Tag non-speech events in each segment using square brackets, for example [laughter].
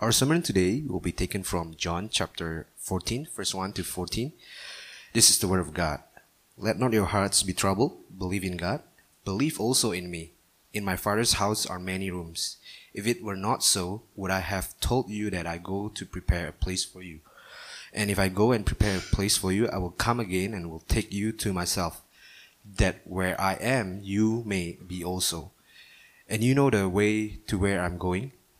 Our sermon today will be taken from John chapter 14, verse 1 to 14. This is the word of God. Let not your hearts be troubled. Believe in God. Believe also in me. In my Father's house are many rooms. If it were not so, would I have told you that I go to prepare a place for you? And if I go and prepare a place for you, I will come again and will take you to myself, that where I am, you may be also. And you know the way to where I'm going?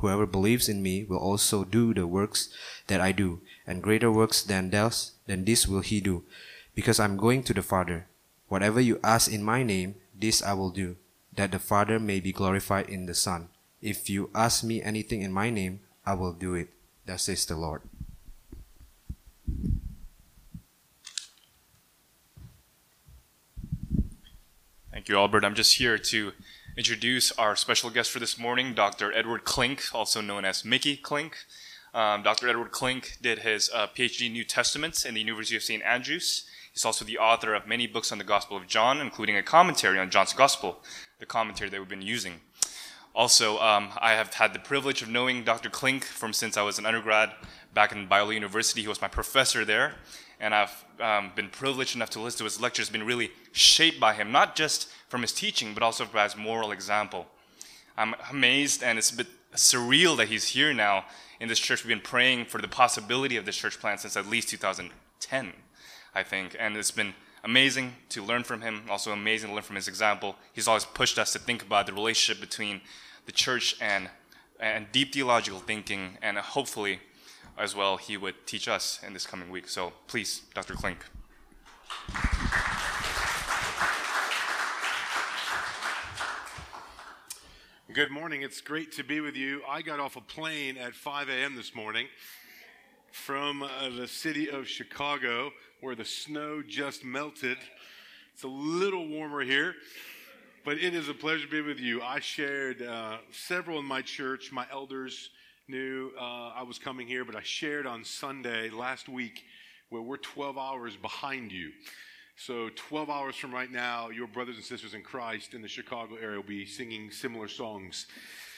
Whoever believes in me will also do the works that I do, and greater works than those than this will he do, because I'm going to the Father. Whatever you ask in my name, this I will do, that the Father may be glorified in the Son. If you ask me anything in my name, I will do it. Thus says the Lord. Thank you, Albert. I'm just here to introduce our special guest for this morning, Dr. Edward Klink, also known as Mickey Klink. Um, Dr. Edward Klink did his uh, PhD in New Testaments in the University of St. Andrews. He's also the author of many books on the Gospel of John, including a commentary on John's Gospel, the commentary that we've been using. Also, um, I have had the privilege of knowing Dr. Klink from since I was an undergrad back in Biola University. He was my professor there, and I've um, been privileged enough to listen to his lectures, been really shaped by him, not just from his teaching, but also by his moral example. I'm amazed and it's a bit surreal that he's here now in this church. We've been praying for the possibility of this church plant since at least 2010, I think. And it's been amazing to learn from him, also amazing to learn from his example. He's always pushed us to think about the relationship between the church and, and deep theological thinking, and hopefully, as well, he would teach us in this coming week. So please, Dr. Klink. Good morning. It's great to be with you. I got off a plane at 5 a.m. this morning from uh, the city of Chicago where the snow just melted. It's a little warmer here, but it is a pleasure to be with you. I shared uh, several in my church. My elders knew uh, I was coming here, but I shared on Sunday last week where we're 12 hours behind you. So, 12 hours from right now, your brothers and sisters in Christ in the Chicago area will be singing similar songs.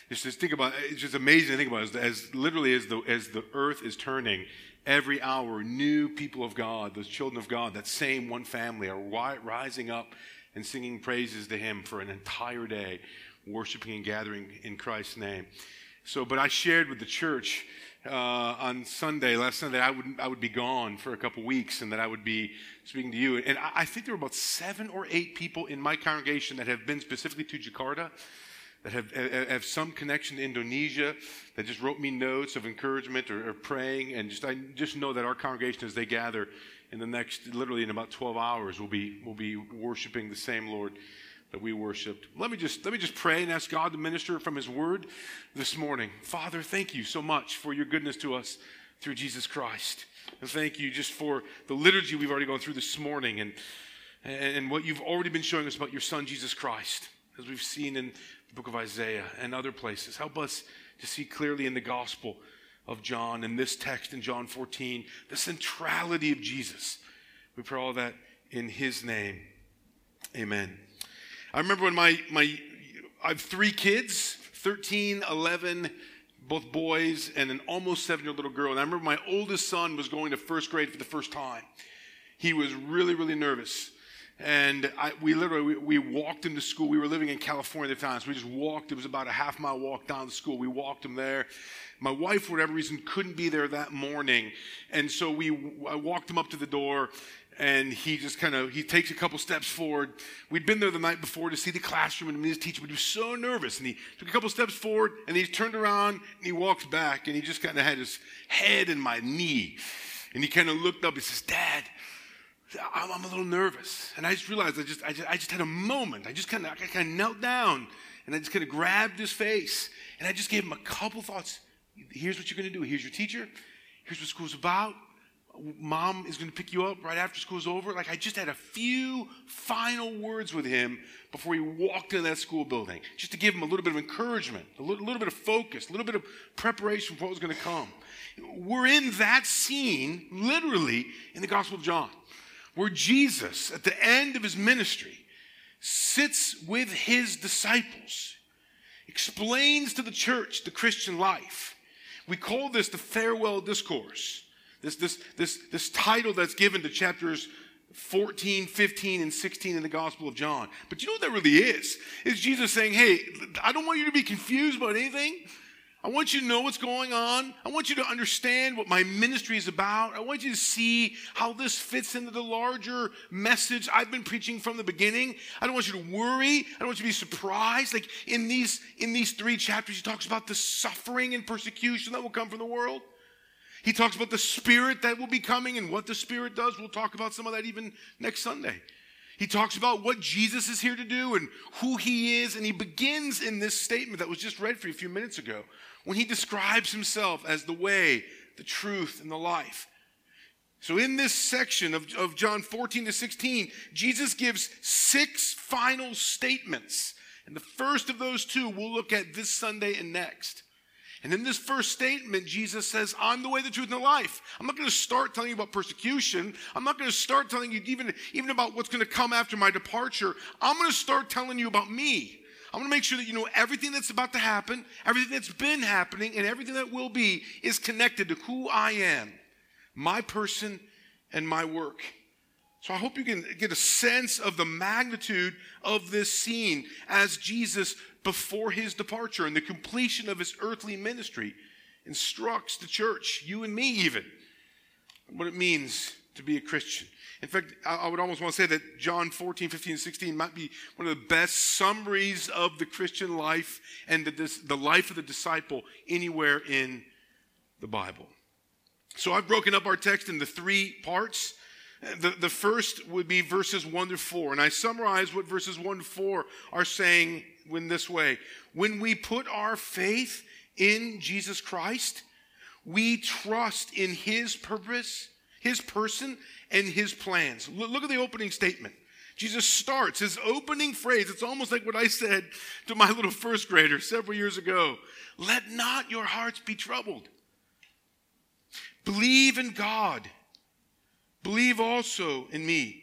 It's just think about it's just amazing to think about as, as literally as the as the earth is turning, every hour new people of God, those children of God, that same one family are rising up and singing praises to Him for an entire day, worshiping and gathering in Christ's name. So, but I shared with the church uh, on Sunday, last Sunday, I would, I would be gone for a couple weeks and that I would be speaking to you. And I, I think there were about seven or eight people in my congregation that have been specifically to Jakarta, that have, have some connection to Indonesia, that just wrote me notes of encouragement or, or praying. And just, I just know that our congregation, as they gather in the next, literally in about 12 hours, will be, will be worshiping the same Lord that we worshiped. Let me just let me just pray and ask God to minister from his word this morning. Father, thank you so much for your goodness to us through Jesus Christ. And thank you just for the liturgy we've already gone through this morning and and what you've already been showing us about your son Jesus Christ as we've seen in the book of Isaiah and other places. Help us to see clearly in the gospel of John in this text in John 14 the centrality of Jesus. We pray all that in his name. Amen. I remember when my, my I have three kids 13, 11, both boys, and an almost seven year old little girl. And I remember my oldest son was going to first grade for the first time. He was really, really nervous. And I, we literally, we, we walked him to school. We were living in California at the time, so we just walked. It was about a half mile walk down to school. We walked him there. My wife, for whatever reason, couldn't be there that morning. And so we, I walked him up to the door and he just kind of he takes a couple steps forward. We'd been there the night before to see the classroom and his teacher but he was so nervous and he took a couple steps forward and he turned around and he walks back and he just kind of had his head in my knee. And he kind of looked up he says dad I'm, I'm, a little nervous. And i just realized i just i just, I just had a moment. I just kind of i kind of knelt down and i just kind of grabbed his face and i just gave him a couple thoughts. Here's what you're going to do. Here's your teacher. Here's what school's about mom is going to pick you up right after school's over. Like I just had a few final words with him before he walked into that school building, just to give him a little bit of encouragement, a little, little bit of focus, a little bit of preparation for what was going to come. We're in that scene, literally, in the Gospel of John, where Jesus, at the end of his ministry, sits with his disciples, explains to the church the Christian life. We call this the farewell discourse. This, this, this, this title that's given to chapters 14, 15, and 16 in the Gospel of John. But you know what that really is? Is Jesus saying, hey, I don't want you to be confused about anything. I want you to know what's going on. I want you to understand what my ministry is about. I want you to see how this fits into the larger message I've been preaching from the beginning. I don't want you to worry. I don't want you to be surprised. Like in these, in these three chapters, he talks about the suffering and persecution that will come from the world. He talks about the Spirit that will be coming and what the Spirit does. We'll talk about some of that even next Sunday. He talks about what Jesus is here to do and who he is. And he begins in this statement that was just read for you a few minutes ago when he describes himself as the way, the truth, and the life. So, in this section of, of John 14 to 16, Jesus gives six final statements. And the first of those two we'll look at this Sunday and next. And in this first statement, Jesus says, I'm the way, the truth, and the life. I'm not going to start telling you about persecution. I'm not going to start telling you even, even about what's going to come after my departure. I'm going to start telling you about me. I'm going to make sure that you know everything that's about to happen, everything that's been happening, and everything that will be is connected to who I am, my person, and my work. So I hope you can get a sense of the magnitude of this scene as Jesus before his departure and the completion of his earthly ministry instructs the church, you and me even, what it means to be a Christian. In fact, I would almost want to say that John 14, 15, and 16 might be one of the best summaries of the Christian life and the, the life of the disciple anywhere in the Bible. So I've broken up our text into three parts. The, the first would be verses 1 to 4. And I summarize what verses 1 to 4 are saying in this way When we put our faith in Jesus Christ, we trust in his purpose, his person, and his plans. Look at the opening statement. Jesus starts his opening phrase. It's almost like what I said to my little first grader several years ago. Let not your hearts be troubled. Believe in God. Believe also in me.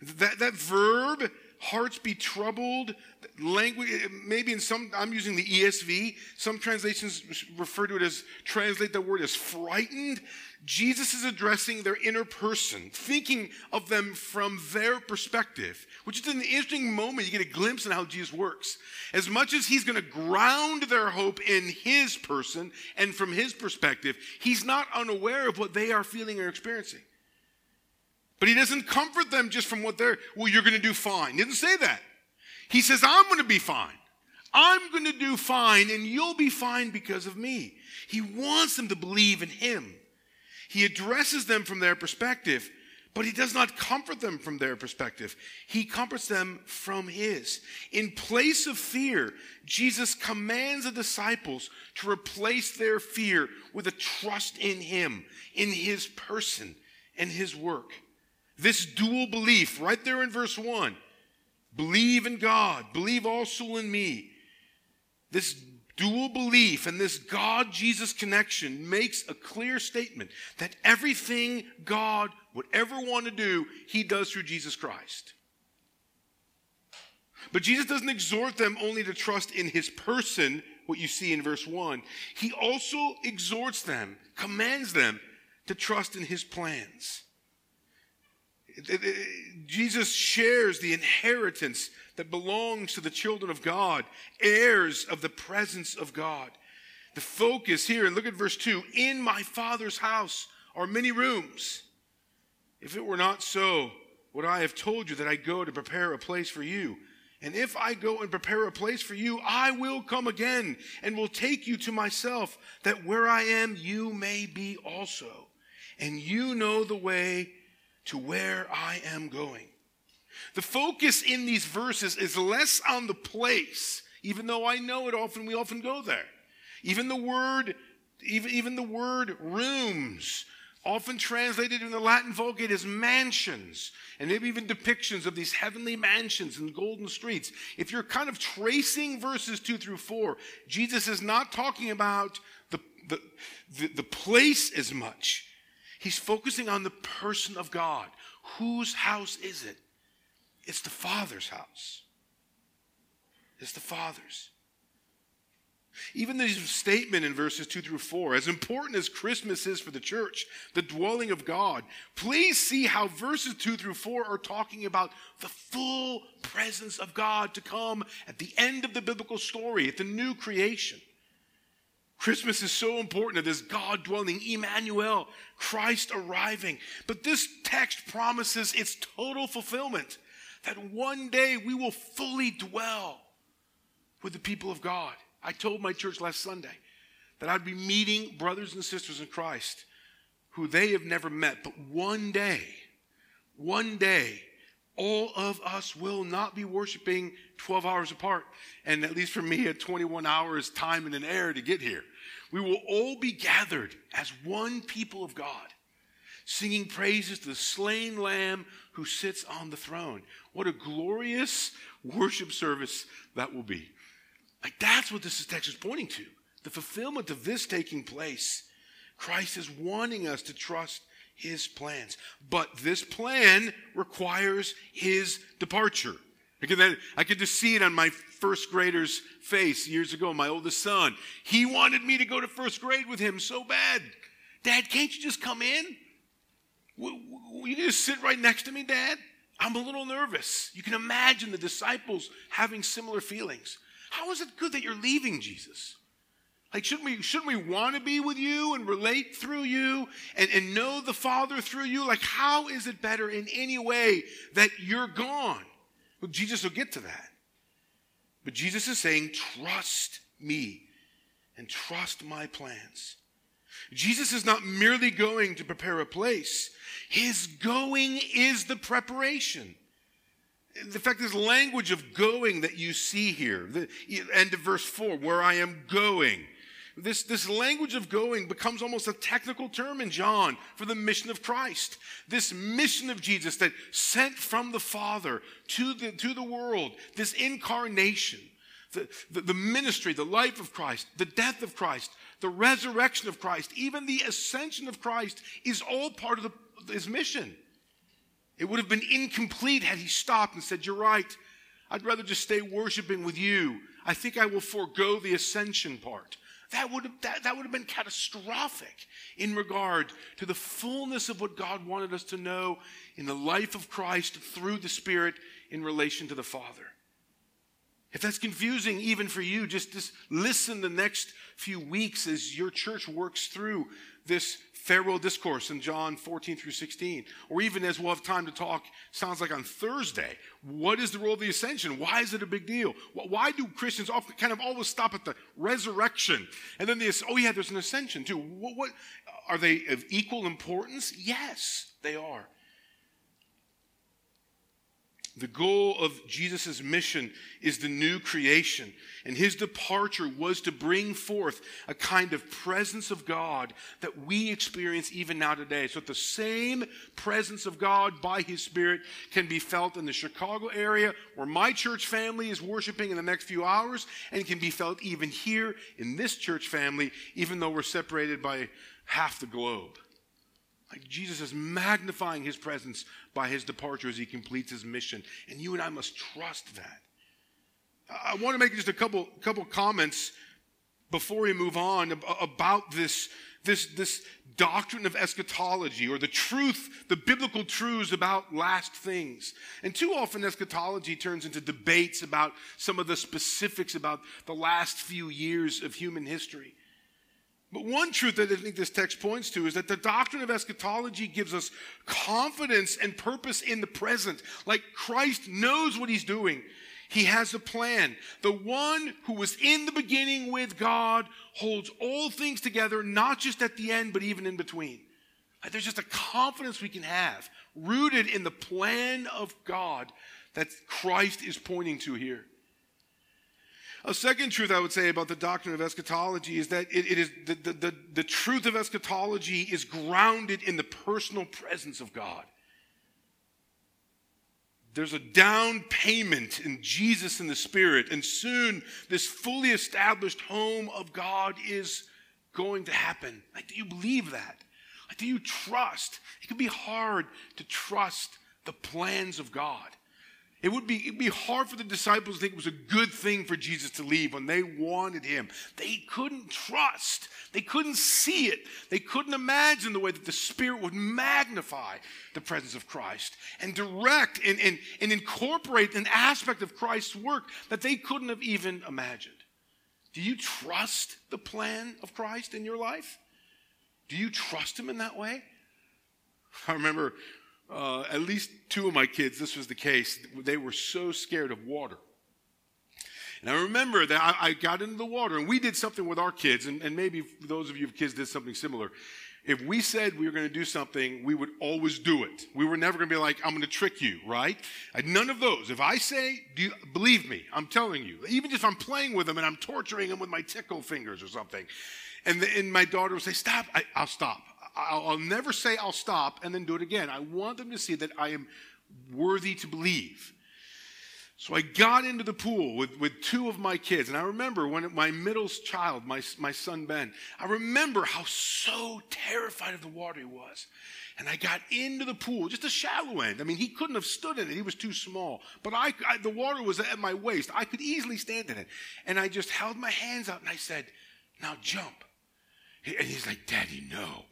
That, that verb hearts be troubled. Language, maybe in some, I'm using the ESV. Some translations refer to it as, translate the word as frightened. Jesus is addressing their inner person, thinking of them from their perspective, which is an interesting moment. You get a glimpse in how Jesus works. As much as he's going to ground their hope in his person and from his perspective, he's not unaware of what they are feeling or experiencing. But he doesn't comfort them just from what they're, well, you're going to do fine. He doesn't say that. He says, I'm going to be fine. I'm going to do fine, and you'll be fine because of me. He wants them to believe in him. He addresses them from their perspective, but he does not comfort them from their perspective. He comforts them from his. In place of fear, Jesus commands the disciples to replace their fear with a trust in him, in his person, and his work. This dual belief, right there in verse 1 believe in God, believe also in me. This dual belief and this God Jesus connection makes a clear statement that everything God would ever want to do, he does through Jesus Christ. But Jesus doesn't exhort them only to trust in his person, what you see in verse 1. He also exhorts them, commands them to trust in his plans Jesus shares the inheritance that belongs to the children of God, heirs of the presence of God. The focus here, and look at verse 2 In my Father's house are many rooms. If it were not so, would I have told you that I go to prepare a place for you? And if I go and prepare a place for you, I will come again and will take you to myself, that where I am, you may be also. And you know the way to where I am going. The focus in these verses is less on the place, even though I know it often, we often go there. Even the word, even, even the word rooms often translated in the Latin Vulgate as mansions, and maybe even depictions of these heavenly mansions and golden streets. If you're kind of tracing verses two through four, Jesus is not talking about the, the, the, the place as much. He's focusing on the person of God. Whose house is it? It's the Father's house. It's the Father's. Even the statement in verses 2 through 4, as important as Christmas is for the church, the dwelling of God, please see how verses 2 through 4 are talking about the full presence of God to come at the end of the biblical story, at the new creation. Christmas is so important to this God dwelling, Emmanuel, Christ arriving. But this text promises its total fulfillment that one day we will fully dwell with the people of God. I told my church last Sunday that I'd be meeting brothers and sisters in Christ who they have never met, but one day, one day, all of us will not be worshiping 12 hours apart. And at least for me, at 21 hours time and an air to get here. We will all be gathered as one people of God, singing praises to the slain lamb who sits on the throne. What a glorious worship service that will be. Like that's what this text is pointing to. The fulfillment of this taking place. Christ is wanting us to trust his plans. But this plan requires his departure. I could, I could just see it on my first grader's face years ago, my oldest son. He wanted me to go to first grade with him so bad. Dad, can't you just come in? Will you just sit right next to me, Dad? I'm a little nervous. You can imagine the disciples having similar feelings. How is it good that you're leaving, Jesus? Like, shouldn't we, shouldn't we want to be with you and relate through you and, and know the Father through you? Like, how is it better in any way that you're gone? Jesus will get to that. But Jesus is saying, trust me and trust my plans. Jesus is not merely going to prepare a place, his going is the preparation. In fact, this language of going that you see here, the end of verse 4, where I am going. This, this language of going becomes almost a technical term in John for the mission of Christ. This mission of Jesus that sent from the Father to the, to the world, this incarnation, the, the, the ministry, the life of Christ, the death of Christ, the resurrection of Christ, even the ascension of Christ is all part of the, his mission. It would have been incomplete had he stopped and said, You're right. I'd rather just stay worshiping with you. I think I will forego the ascension part. That would, have, that, that would have been catastrophic in regard to the fullness of what God wanted us to know in the life of Christ through the Spirit in relation to the Father. If that's confusing even for you, just, just listen the next few weeks as your church works through this farewell discourse in John 14 through 16. Or even as we'll have time to talk, sounds like on Thursday. What is the role of the ascension? Why is it a big deal? Why do Christians often kind of always stop at the resurrection? And then say, oh yeah, there's an ascension too. What, what are they of equal importance? Yes, they are. The goal of Jesus' mission is the new creation, and his departure was to bring forth a kind of presence of God that we experience even now today. So that the same presence of God by his Spirit can be felt in the Chicago area where my church family is worshiping in the next few hours, and can be felt even here in this church family, even though we're separated by half the globe. Like Jesus is magnifying his presence by his departure as he completes his mission. And you and I must trust that. I want to make just a couple, couple comments before we move on about this, this, this doctrine of eschatology or the truth, the biblical truths about last things. And too often, eschatology turns into debates about some of the specifics about the last few years of human history. But one truth that I think this text points to is that the doctrine of eschatology gives us confidence and purpose in the present. Like Christ knows what he's doing. He has a plan. The one who was in the beginning with God holds all things together, not just at the end, but even in between. There's just a confidence we can have, rooted in the plan of God that Christ is pointing to here. A second truth I would say about the doctrine of eschatology is that it, it is the, the, the, the truth of eschatology is grounded in the personal presence of God. There's a down payment in Jesus and the Spirit, and soon this fully established home of God is going to happen. Like, do you believe that? Like, do you trust? It can be hard to trust the plans of God. It would be, it'd be hard for the disciples to think it was a good thing for Jesus to leave when they wanted him. They couldn't trust. They couldn't see it. They couldn't imagine the way that the Spirit would magnify the presence of Christ and direct and, and, and incorporate an aspect of Christ's work that they couldn't have even imagined. Do you trust the plan of Christ in your life? Do you trust him in that way? [laughs] I remember uh, at least two of my kids, this was the case. They were so scared of water. And I remember that I, I got into the water and we did something with our kids, and, and maybe those of you kids did something similar. If we said we were going to do something, we would always do it. We were never going to be like, I'm going to trick you, right? And none of those. If I say, do you, believe me, I'm telling you, even if I'm playing with them and I'm torturing them with my tickle fingers or something, and, the, and my daughter would say, Stop, I, I'll stop. I'll, I'll never say I'll stop and then do it again. I want them to see that I am worthy to believe. So I got into the pool with, with two of my kids. And I remember when my middle child, my, my son Ben, I remember how so terrified of the water he was. And I got into the pool, just a shallow end. I mean, he couldn't have stood in it. He was too small. But I, I, the water was at my waist. I could easily stand in it. And I just held my hands out and I said, now jump. And he's like, Daddy, no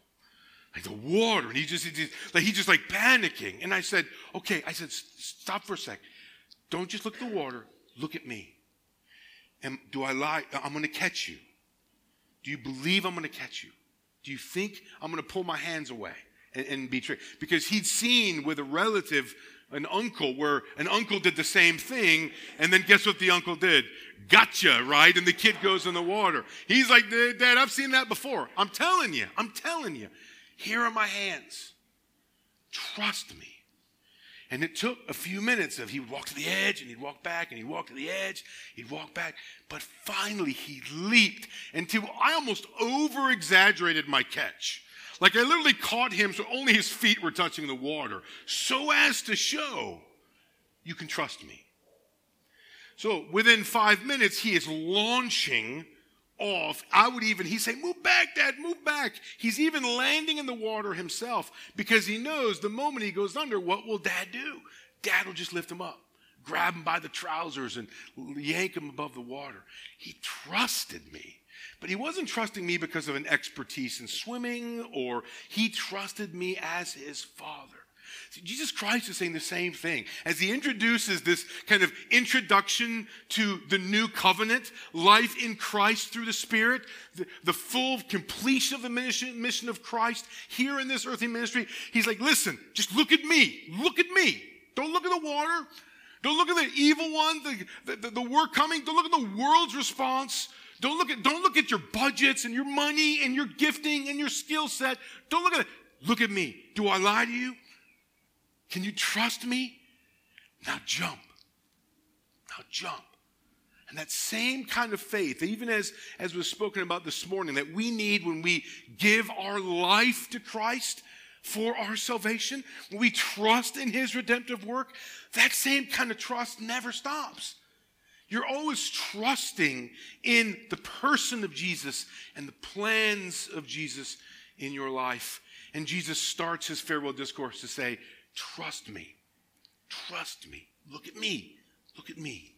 like the water. And he just, he just, like, he just like panicking. And I said, okay, I said, stop for a sec. Don't just look at the water. Look at me. And do I lie? I'm going to catch you. Do you believe I'm going to catch you? Do you think I'm going to pull my hands away and, and be tricked? Because he'd seen with a relative, an uncle, where an uncle did the same thing, and then guess what the uncle did? Gotcha, right? And the kid goes in the water. He's like, Dad, I've seen that before. I'm telling you, I'm telling you. Here are my hands. Trust me. And it took a few minutes of he would walk to the edge and he'd walk back and he'd walk to the edge, he'd walk back. But finally he leaped until I almost over exaggerated my catch. Like I literally caught him so only his feet were touching the water, so as to show you can trust me. So within five minutes, he is launching off. I would even, he'd say, Move back, Dad, move back. He's even landing in the water himself because he knows the moment he goes under, what will Dad do? Dad will just lift him up, grab him by the trousers, and yank him above the water. He trusted me. But he wasn't trusting me because of an expertise in swimming, or he trusted me as his father. Jesus Christ is saying the same thing. As he introduces this kind of introduction to the new covenant, life in Christ through the Spirit, the, the full completion of the mission, mission of Christ here in this earthly ministry, he's like, listen, just look at me. Look at me. Don't look at the water. Don't look at the evil one, the, the, the work coming. Don't look at the world's response. Don't look at, don't look at your budgets and your money and your gifting and your skill set. Don't look at it. Look at me. Do I lie to you? Can you trust me? Now jump. Now jump. And that same kind of faith, even as, as was spoken about this morning, that we need when we give our life to Christ for our salvation, when we trust in his redemptive work, that same kind of trust never stops. You're always trusting in the person of Jesus and the plans of Jesus in your life. And Jesus starts his farewell discourse to say, Trust me. Trust me. Look at me. Look at me.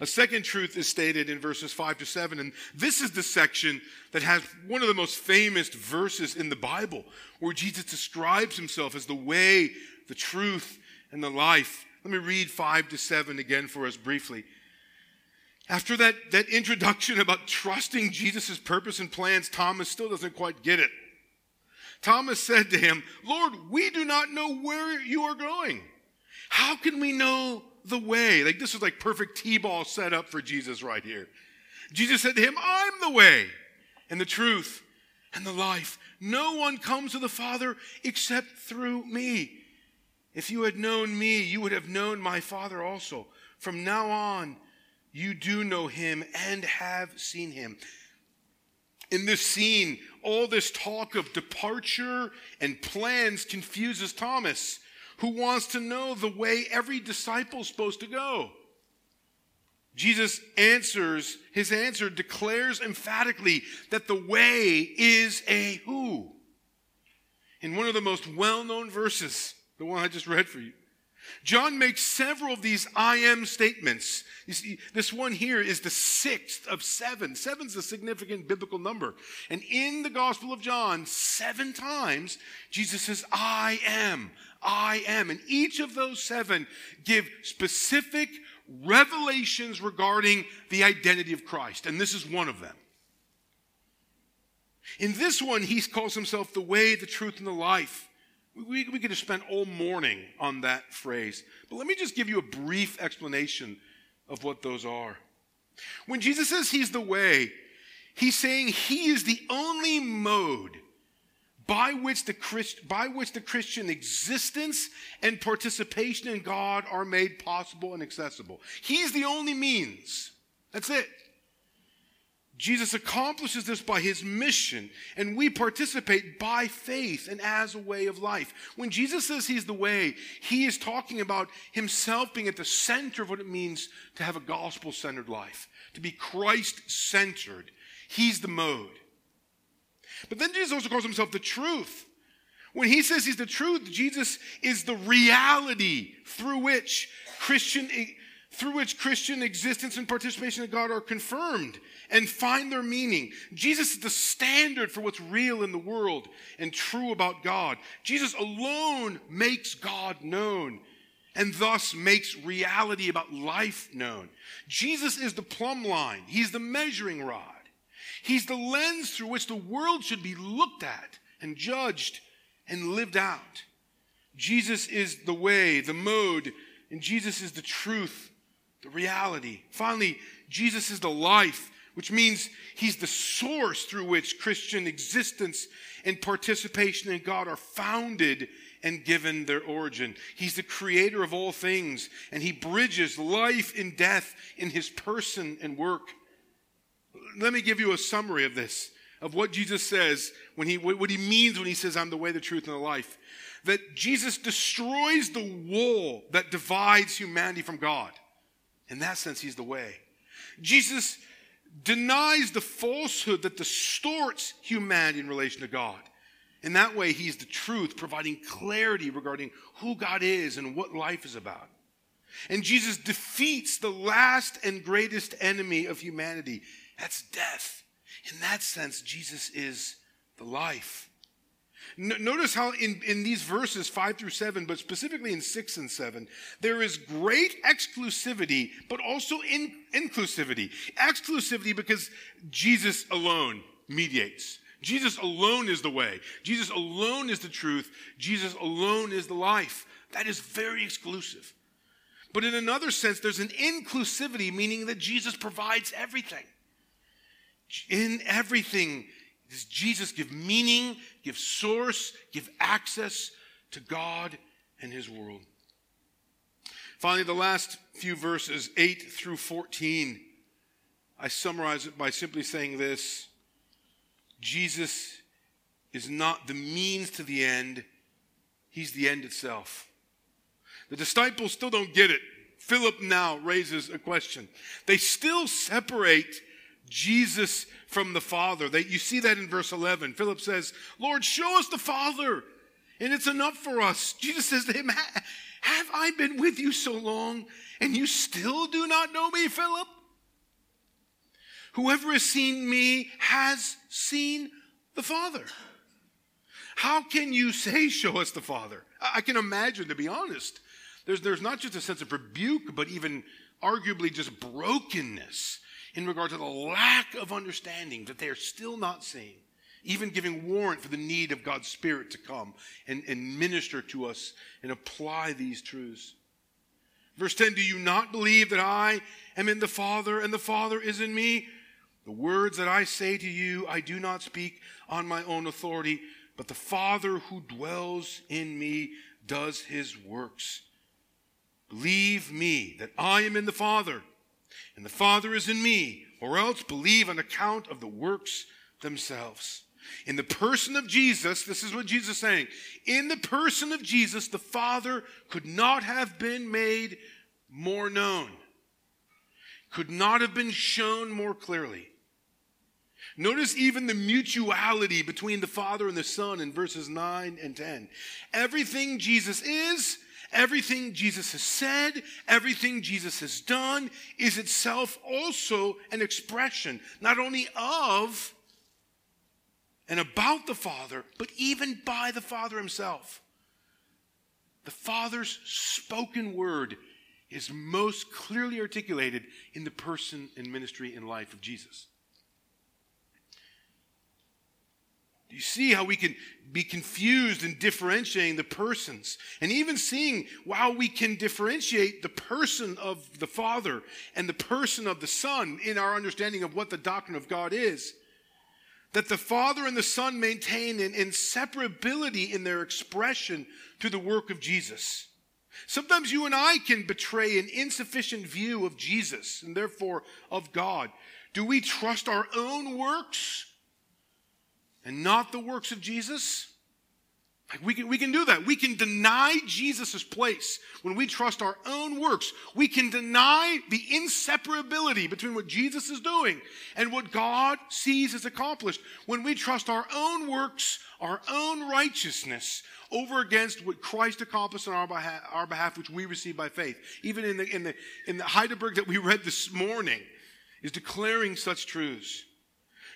A second truth is stated in verses 5 to 7, and this is the section that has one of the most famous verses in the Bible, where Jesus describes himself as the way, the truth, and the life. Let me read 5 to 7 again for us briefly. After that, that introduction about trusting Jesus' purpose and plans, Thomas still doesn't quite get it. Thomas said to him, Lord, we do not know where you are going. How can we know the way? Like this is like perfect T-ball set up for Jesus right here. Jesus said to him, I'm the way and the truth and the life. No one comes to the Father except through me. If you had known me, you would have known my Father also. From now on, you do know him and have seen him. In this scene, all this talk of departure and plans confuses Thomas, who wants to know the way every disciple is supposed to go. Jesus answers, his answer declares emphatically that the way is a who. In one of the most well known verses, the one I just read for you, John makes several of these I am statements. You see, this one here is the sixth of seven. Seven's a significant biblical number. And in the Gospel of John, seven times, Jesus says, I am, I am. And each of those seven give specific revelations regarding the identity of Christ. And this is one of them. In this one, he calls himself the way, the truth, and the life. We, we could have spent all morning on that phrase. But let me just give you a brief explanation of what those are. When Jesus says he's the way, he's saying he is the only mode by which the, Christ, by which the Christian existence and participation in God are made possible and accessible. He's the only means. That's it. Jesus accomplishes this by his mission, and we participate by faith and as a way of life. When Jesus says he's the way, he is talking about himself being at the center of what it means to have a gospel centered life, to be Christ centered. He's the mode. But then Jesus also calls himself the truth. When he says he's the truth, Jesus is the reality through which Christian through which Christian existence and participation in God are confirmed and find their meaning. Jesus is the standard for what's real in the world and true about God. Jesus alone makes God known and thus makes reality about life known. Jesus is the plumb line. He's the measuring rod. He's the lens through which the world should be looked at and judged and lived out. Jesus is the way, the mode, and Jesus is the truth the reality. Finally, Jesus is the life, which means he's the source through which Christian existence and participation in God are founded and given their origin. He's the creator of all things, and he bridges life and death in his person and work. Let me give you a summary of this, of what Jesus says when he, what he means when he says, I'm the way, the truth, and the life. That Jesus destroys the wall that divides humanity from God. In that sense, he's the way. Jesus denies the falsehood that distorts humanity in relation to God. In that way, he's the truth, providing clarity regarding who God is and what life is about. And Jesus defeats the last and greatest enemy of humanity that's death. In that sense, Jesus is the life. Notice how in, in these verses, 5 through 7, but specifically in 6 and 7, there is great exclusivity, but also in, inclusivity. Exclusivity because Jesus alone mediates. Jesus alone is the way. Jesus alone is the truth. Jesus alone is the life. That is very exclusive. But in another sense, there's an inclusivity, meaning that Jesus provides everything. In everything, does Jesus give meaning, give source, give access to God and His world? Finally, the last few verses, 8 through 14, I summarize it by simply saying this Jesus is not the means to the end, He's the end itself. The disciples still don't get it. Philip now raises a question. They still separate Jesus from the Father. They, you see that in verse 11. Philip says, Lord, show us the Father, And it's enough for us. Jesus says to him, Have I been with you so long and you still do not know me, Philip? Whoever has seen me has seen the Father. How can you say, Show us the Father? I can imagine, to be honest, there's, there's not just a sense of rebuke, but even arguably just brokenness in regard to the lack of understanding that they are still not seeing, even giving warrant for the need of God's Spirit to come and, and minister to us and apply these truths. Verse 10 Do you not believe that I am in the Father and the Father is in me? The words that I say to you, I do not speak on my own authority, but the Father who dwells in me does his works. Believe me that I am in the Father, and the Father is in me, or else believe on account of the works themselves. In the person of Jesus, this is what Jesus is saying. In the person of Jesus, the Father could not have been made more known, could not have been shown more clearly. Notice even the mutuality between the Father and the Son in verses 9 and 10. Everything Jesus is, everything Jesus has said, everything Jesus has done is itself also an expression, not only of and about the Father, but even by the Father himself. The Father's spoken word is most clearly articulated in the person and ministry and life of Jesus. Do you see how we can be confused in differentiating the persons? And even seeing how we can differentiate the person of the Father and the person of the Son in our understanding of what the doctrine of God is. That the Father and the Son maintain an inseparability in their expression to the work of Jesus. Sometimes you and I can betray an insufficient view of Jesus and therefore of God. Do we trust our own works? And not the works of Jesus? We can, we can do that. We can deny Jesus' place when we trust our own works. We can deny the inseparability between what Jesus is doing and what God sees as accomplished when we trust our own works, our own righteousness over against what Christ accomplished on our behalf, our behalf which we receive by faith. Even in the, in, the, in the Heidelberg that we read this morning is declaring such truths.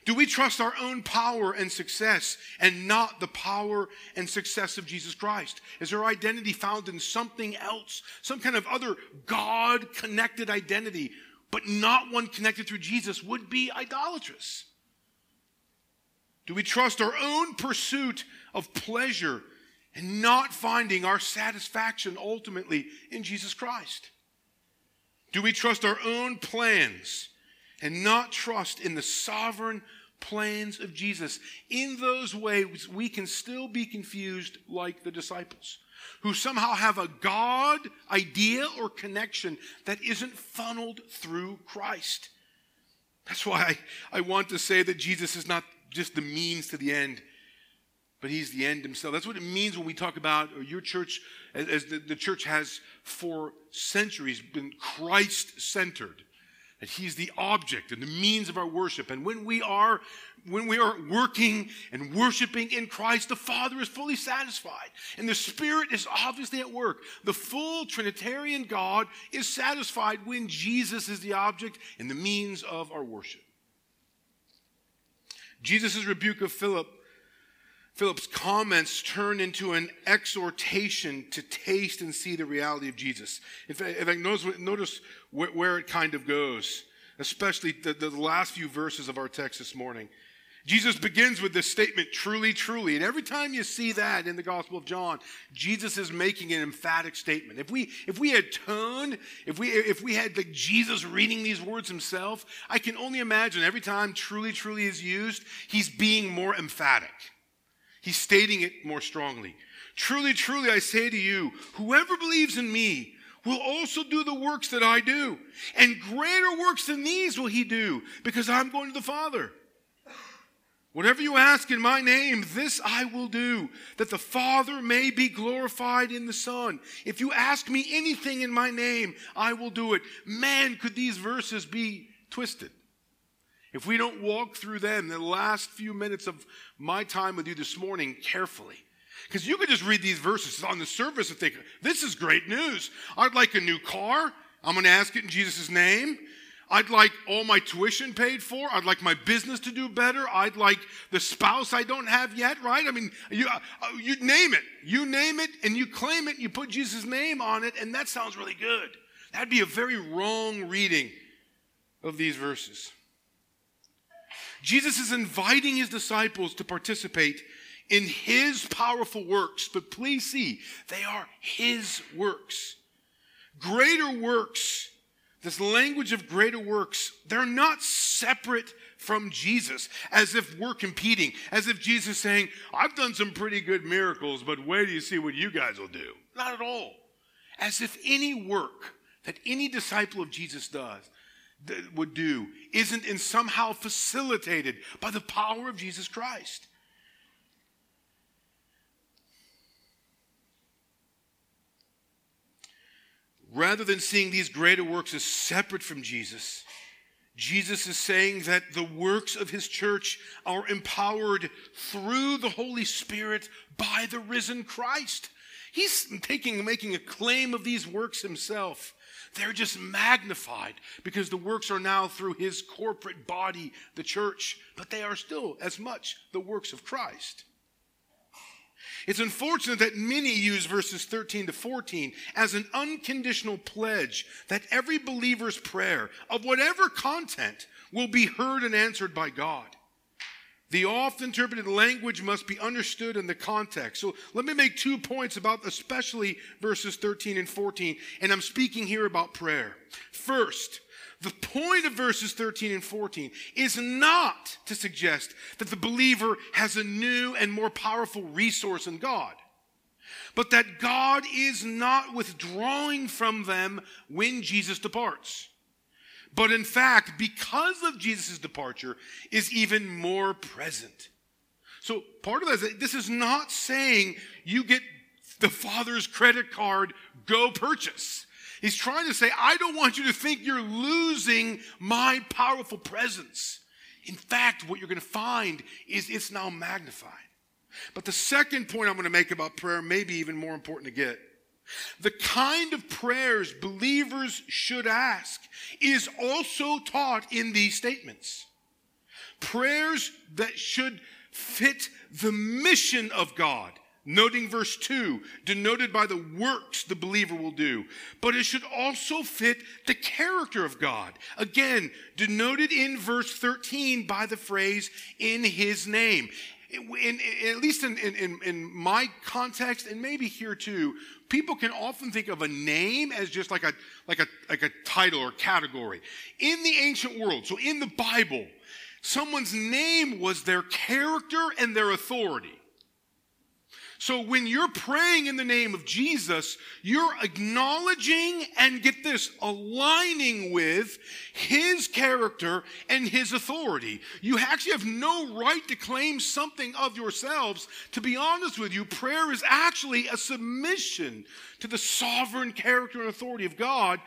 Do we trust our own power and success and not the power and success of Jesus Christ? Is our identity found in something else, some kind of other God connected identity, but not one connected through Jesus would be idolatrous? Do we trust our own pursuit of pleasure and not finding our satisfaction ultimately in Jesus Christ? Do we trust our own plans and not trust in the sovereign plans of Jesus. In those ways, we can still be confused like the disciples, who somehow have a God idea or connection that isn't funneled through Christ. That's why I, I want to say that Jesus is not just the means to the end, but he's the end himself. That's what it means when we talk about your church, as, as the, the church has for centuries been Christ centered that he's the object and the means of our worship. And when we are when we are working and worshiping in Christ the Father is fully satisfied. And the Spirit is obviously at work. The full trinitarian God is satisfied when Jesus is the object and the means of our worship. Jesus' rebuke of Philip Philip's comments turn into an exhortation to taste and see the reality of Jesus. In fact, notice, notice where, where, it kind of goes, especially the, the last few verses of our text this morning. Jesus begins with this statement, truly, truly. And every time you see that in the Gospel of John, Jesus is making an emphatic statement. If we, if we had tone, if we, if we had like Jesus reading these words himself, I can only imagine every time truly, truly is used, he's being more emphatic. He's stating it more strongly. Truly, truly, I say to you, whoever believes in me will also do the works that I do. And greater works than these will he do, because I'm going to the Father. Whatever you ask in my name, this I will do, that the Father may be glorified in the Son. If you ask me anything in my name, I will do it. Man, could these verses be twisted? If we don't walk through them, the last few minutes of my time with you this morning carefully, Because you could just read these verses on the surface and think, this is great news. I'd like a new car. I'm going to ask it in Jesus' name. I'd like all my tuition paid for. I'd like my business to do better. I'd like the spouse I don't have yet, right? I mean, you, uh, you name it. You name it and you claim it, and you put Jesus' name on it, and that sounds really good. That'd be a very wrong reading of these verses. Jesus is inviting his disciples to participate in his powerful works, but please see, they are his works. Greater works this language of greater works, they're not separate from Jesus as if we're competing, as if Jesus is saying, I've done some pretty good miracles, but wait till you see what you guys will do. Not at all. As if any work that any disciple of Jesus does, would do, isn't in somehow facilitated by the power of Jesus Christ. Rather than seeing these greater works as separate from Jesus, Jesus is saying that the works of his church are empowered through the Holy Spirit by the risen Christ. He's taking, making a claim of these works himself. They're just magnified because the works are now through his corporate body, the church, but they are still as much the works of Christ. It's unfortunate that many use verses 13 to 14 as an unconditional pledge that every believer's prayer of whatever content will be heard and answered by God. The oft interpreted language must be understood in the context. So let me make two points about especially verses 13 and 14, and I'm speaking here about prayer. First, the point of verses 13 and 14 is not to suggest that the believer has a new and more powerful resource in God, but that God is not withdrawing from them when Jesus departs. But in fact, because of Jesus' departure, is even more present. So part of that is this is not saying you get the Father's credit card, go purchase. He's trying to say, I don't want you to think you're losing my powerful presence. In fact, what you're going to find is it's now magnified. But the second point I'm going to make about prayer may be even more important to get. The kind of prayers believers should ask is also taught in these statements. Prayers that should fit the mission of God Noting verse 2, denoted by the works the believer will do. But it should also fit the character of God. Again, denoted in verse 13 by the phrase, in his name. In, in, at least in, in, in my context, and maybe here too, people can often think of a name as just like a, like a, like a title or category. In the ancient world, so in the Bible, someone's name was their character and their authority. So when you're praying in the name of Jesus, you're acknowledging and get this, aligning with his character and his authority. You actually have no right to claim something of yourselves. To be honest with you, prayer is actually a submission to the sovereign character and authority of God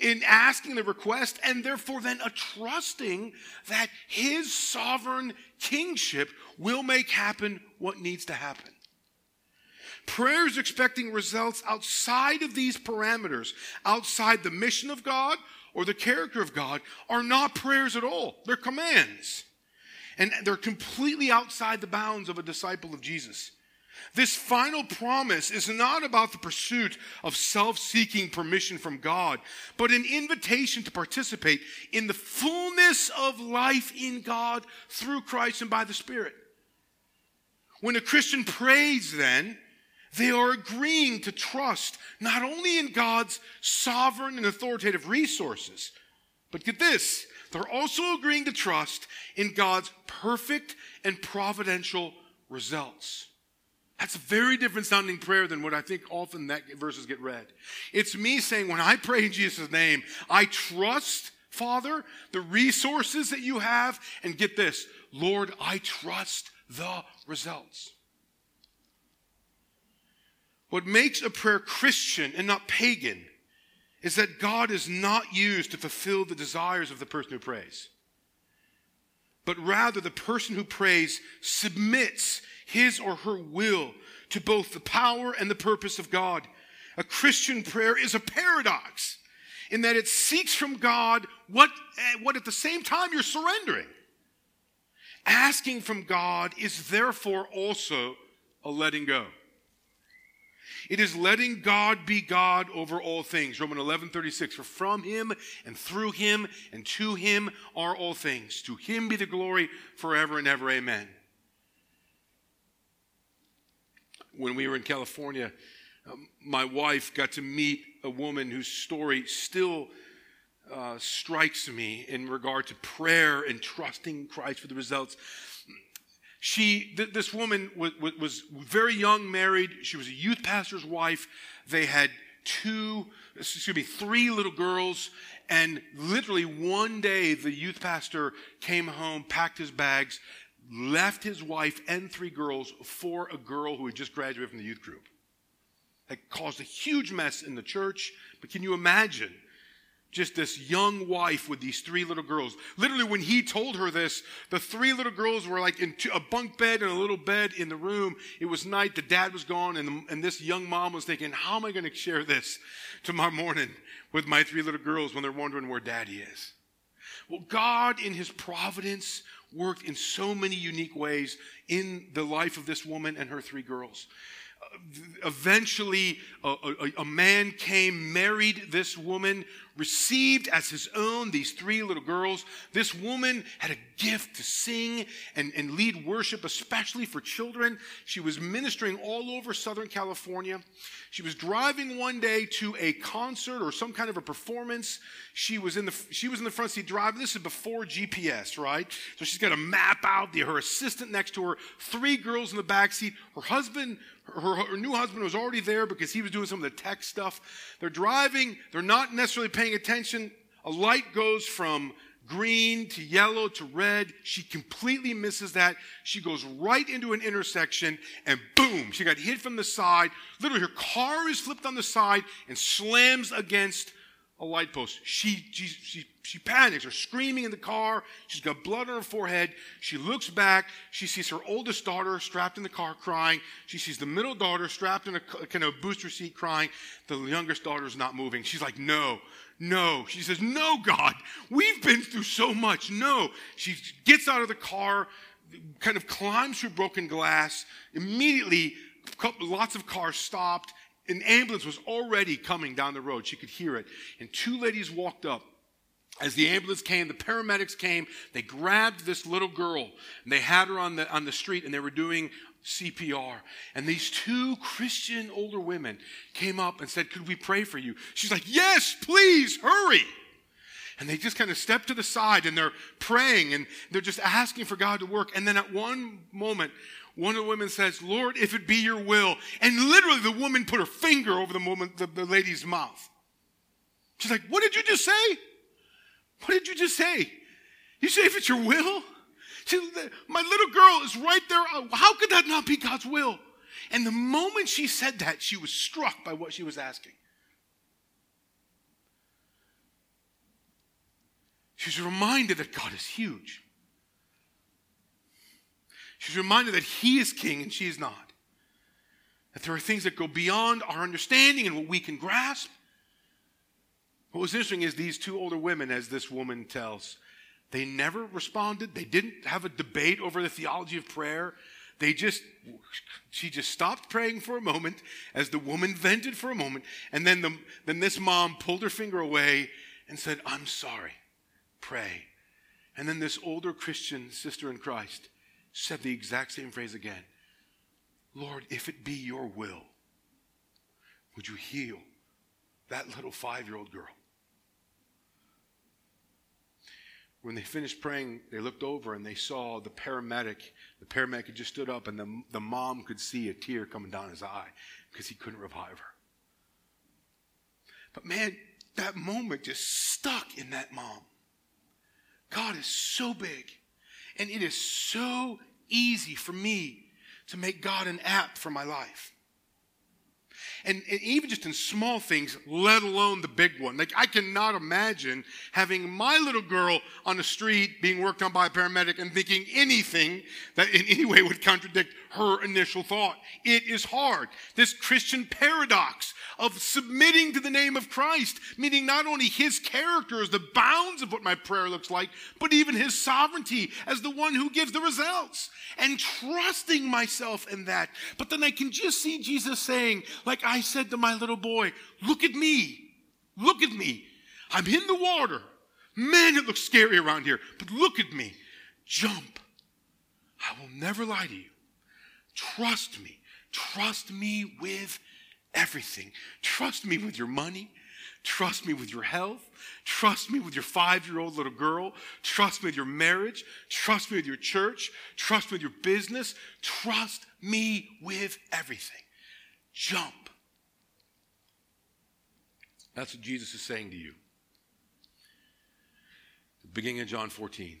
in asking the request and therefore then a trusting that his sovereign kingship will make happen what needs to happen. Prayers expecting results outside of these parameters, outside the mission of God or the character of God, are not prayers at all. They're commands. And they're completely outside the bounds of a disciple of Jesus. This final promise is not about the pursuit of self seeking permission from God, but an invitation to participate in the fullness of life in God through Christ and by the Spirit. When a Christian prays, then, they are agreeing to trust not only in God's sovereign and authoritative resources, but get this, they're also agreeing to trust in God's perfect and providential results. That's a very different sounding prayer than what I think often that verses get read. It's me saying, when I pray in Jesus' name, I trust, Father, the resources that you have, and get this, Lord, I trust the results. What makes a prayer Christian and not pagan is that God is not used to fulfill the desires of the person who prays. but rather the person who prays submits his or her will to both the power and the purpose of God. A Christian prayer is a paradox in that it seeks from God what, what at the same time you're surrendering. Asking from God is therefore also a letting go. It is letting God be God over all things. Romans 11, 36. For from him and through him and to him are all things. To him be the glory forever and ever. Amen. When we were in California, um, my wife got to meet a woman whose story still uh, strikes me in regard to prayer and trusting Christ for the results. She, th- this woman was, was very young, married. She was a youth pastor's wife. They had two, excuse me, three little girls. And literally one day, the youth pastor came home, packed his bags, left his wife and three girls for a girl who had just graduated from the youth group. That caused a huge mess in the church. But can you imagine just this young wife with these three little girls. Literally, when he told her this, the three little girls were like in a bunk bed and a little bed in the room. It was night, the dad was gone, and, the, and this young mom was thinking, How am I going to share this tomorrow morning with my three little girls when they're wondering where daddy is? Well, God, in his providence, worked in so many unique ways in the life of this woman and her three girls uh, eventually a, a, a, man came, married this woman, received as his own these three little girls. This woman had a gift to sing and, and lead worship, especially for children. She was ministering all over Southern California. She was driving one day to a concert or some kind of a performance. She was in the, she was in the front seat driving. This is before GPS, right? So she's got a map out, the, her assistant next to her, three girls in the back seat. Her husband her, her, new husband was already there because he was doing some of the tech stuff. They're driving, they're not necessarily paying attention. A light goes from green to yellow to red. She completely misses that. She goes right into an intersection and boom, she got hit from the side. Literally, her car is flipped on the side and slams against a light post. She, she, she, she panics. Her screaming in the car. She's got blood on her forehead. She looks back. She sees her oldest daughter strapped in the car crying. She sees the middle daughter strapped in a kind of booster seat crying. The youngest daughter is not moving. She's like, no, no. She says, no, God, we've been through so much. No. She gets out of the car, kind of climbs through broken glass. Immediately, lots of cars stopped an ambulance was already coming down the road. She could hear it. And two ladies walked up. As the ambulance came, the paramedics came. They grabbed this little girl and they had her on the, on the street and they were doing CPR. And these two Christian older women came up and said, Could we pray for you? She's like, Yes, please, hurry. And they just kind of step to the side and they're praying and they're just asking for God to work. And then at one moment, one of the women says, Lord, if it be your will. And literally the woman put her finger over the woman, the, the lady's mouth. She's like, what did you just say? What did you just say? You say if it's your will? She, my little girl is right there. Uh, how could that not be God's will? And the moment she said that, she was struck by what she was asking. She was reminded that God is huge. She's reminded that he is king and she is not. That there are things that go beyond our understanding and what we can grasp. What was interesting is these two older women, as this woman tells, they never responded. They didn't have a debate over the theology of prayer. They just, she just stopped praying for a moment as the woman vented for a moment. And then, the, then this mom pulled her finger away and said, I'm sorry, pray. And then this older Christian sister in Christ said the exact same phrase again Lord, if it be your will, would you heal that little five year old girl? When they finished praying, they looked over and they saw the paramedic. The paramedic had just stood up, and the, the mom could see a tear coming down his eye because he couldn't revive her. But man, that moment just stuck in that mom. God is so big. And it is so easy for me to make God an app for my life. And, and, even just in small things, let alone the big one. Like, I cannot imagine having my little girl on the street being worked on by a paramedic and thinking anything that in any way would contradict her initial thought. It is hard. This Christian paradox of submitting to the name of Christ, meaning not only his character as the bounds of what my prayer looks like, but even his sovereignty as the one who gives the results, and trusting myself in that. But then I can just see Jesus saying, like I said to my little boy, look at me, look at me. I'm in the water. Man, it looks scary around here, but look at me. Jump. I will never lie to you. Trust me. Trust me with everything. Trust me with your money. Trust me with your health. Trust me with your five year old little girl. Trust me with your marriage. Trust me with your church. Trust me with your business. Trust me with everything. Jump. That's what Jesus is saying to you. Beginning of John 14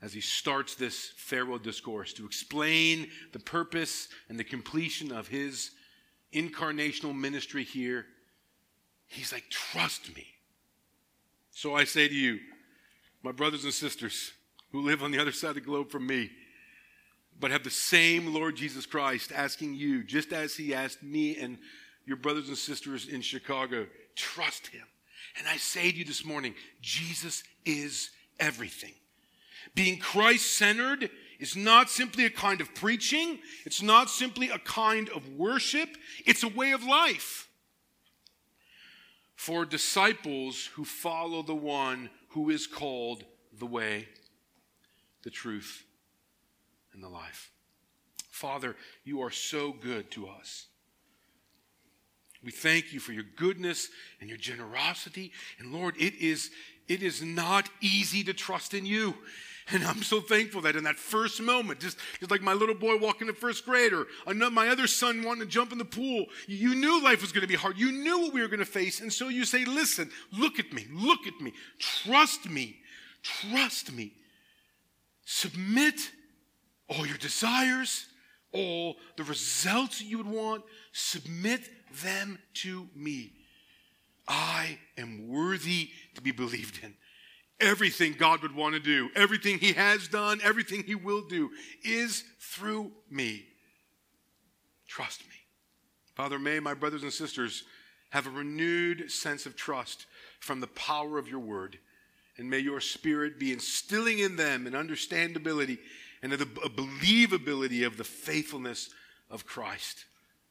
as he starts this farewell discourse to explain the purpose and the completion of his incarnational ministry here. He's like, trust me. So I say to you, my brothers and sisters who live on the other side of the globe from me, but have the same Lord Jesus Christ asking you, just as he asked me and your brothers and sisters in Chicago, trust him. And I say to you this morning, Jesus is everything. Being Christ centered is not simply a kind of preaching, it's not simply a kind of worship, it's a way of life. For disciples who follow the one who is called the way, the truth, and the life. Father, you are so good to us. We thank you for your goodness and your generosity. And Lord, it is, it is not easy to trust in you. And I'm so thankful that in that first moment, just, just like my little boy walking to first grade or my other son wanting to jump in the pool, you knew life was going to be hard. You knew what we were going to face. And so you say, listen, look at me, look at me, trust me, trust me. Submit all your desires, all the results you would want, submit them to me. I am worthy to be believed in. Everything God would want to do, everything He has done, everything He will do is through me. Trust me. Father, may my brothers and sisters have a renewed sense of trust from the power of your word. And may your spirit be instilling in them an understandability and a believability of the faithfulness of Christ.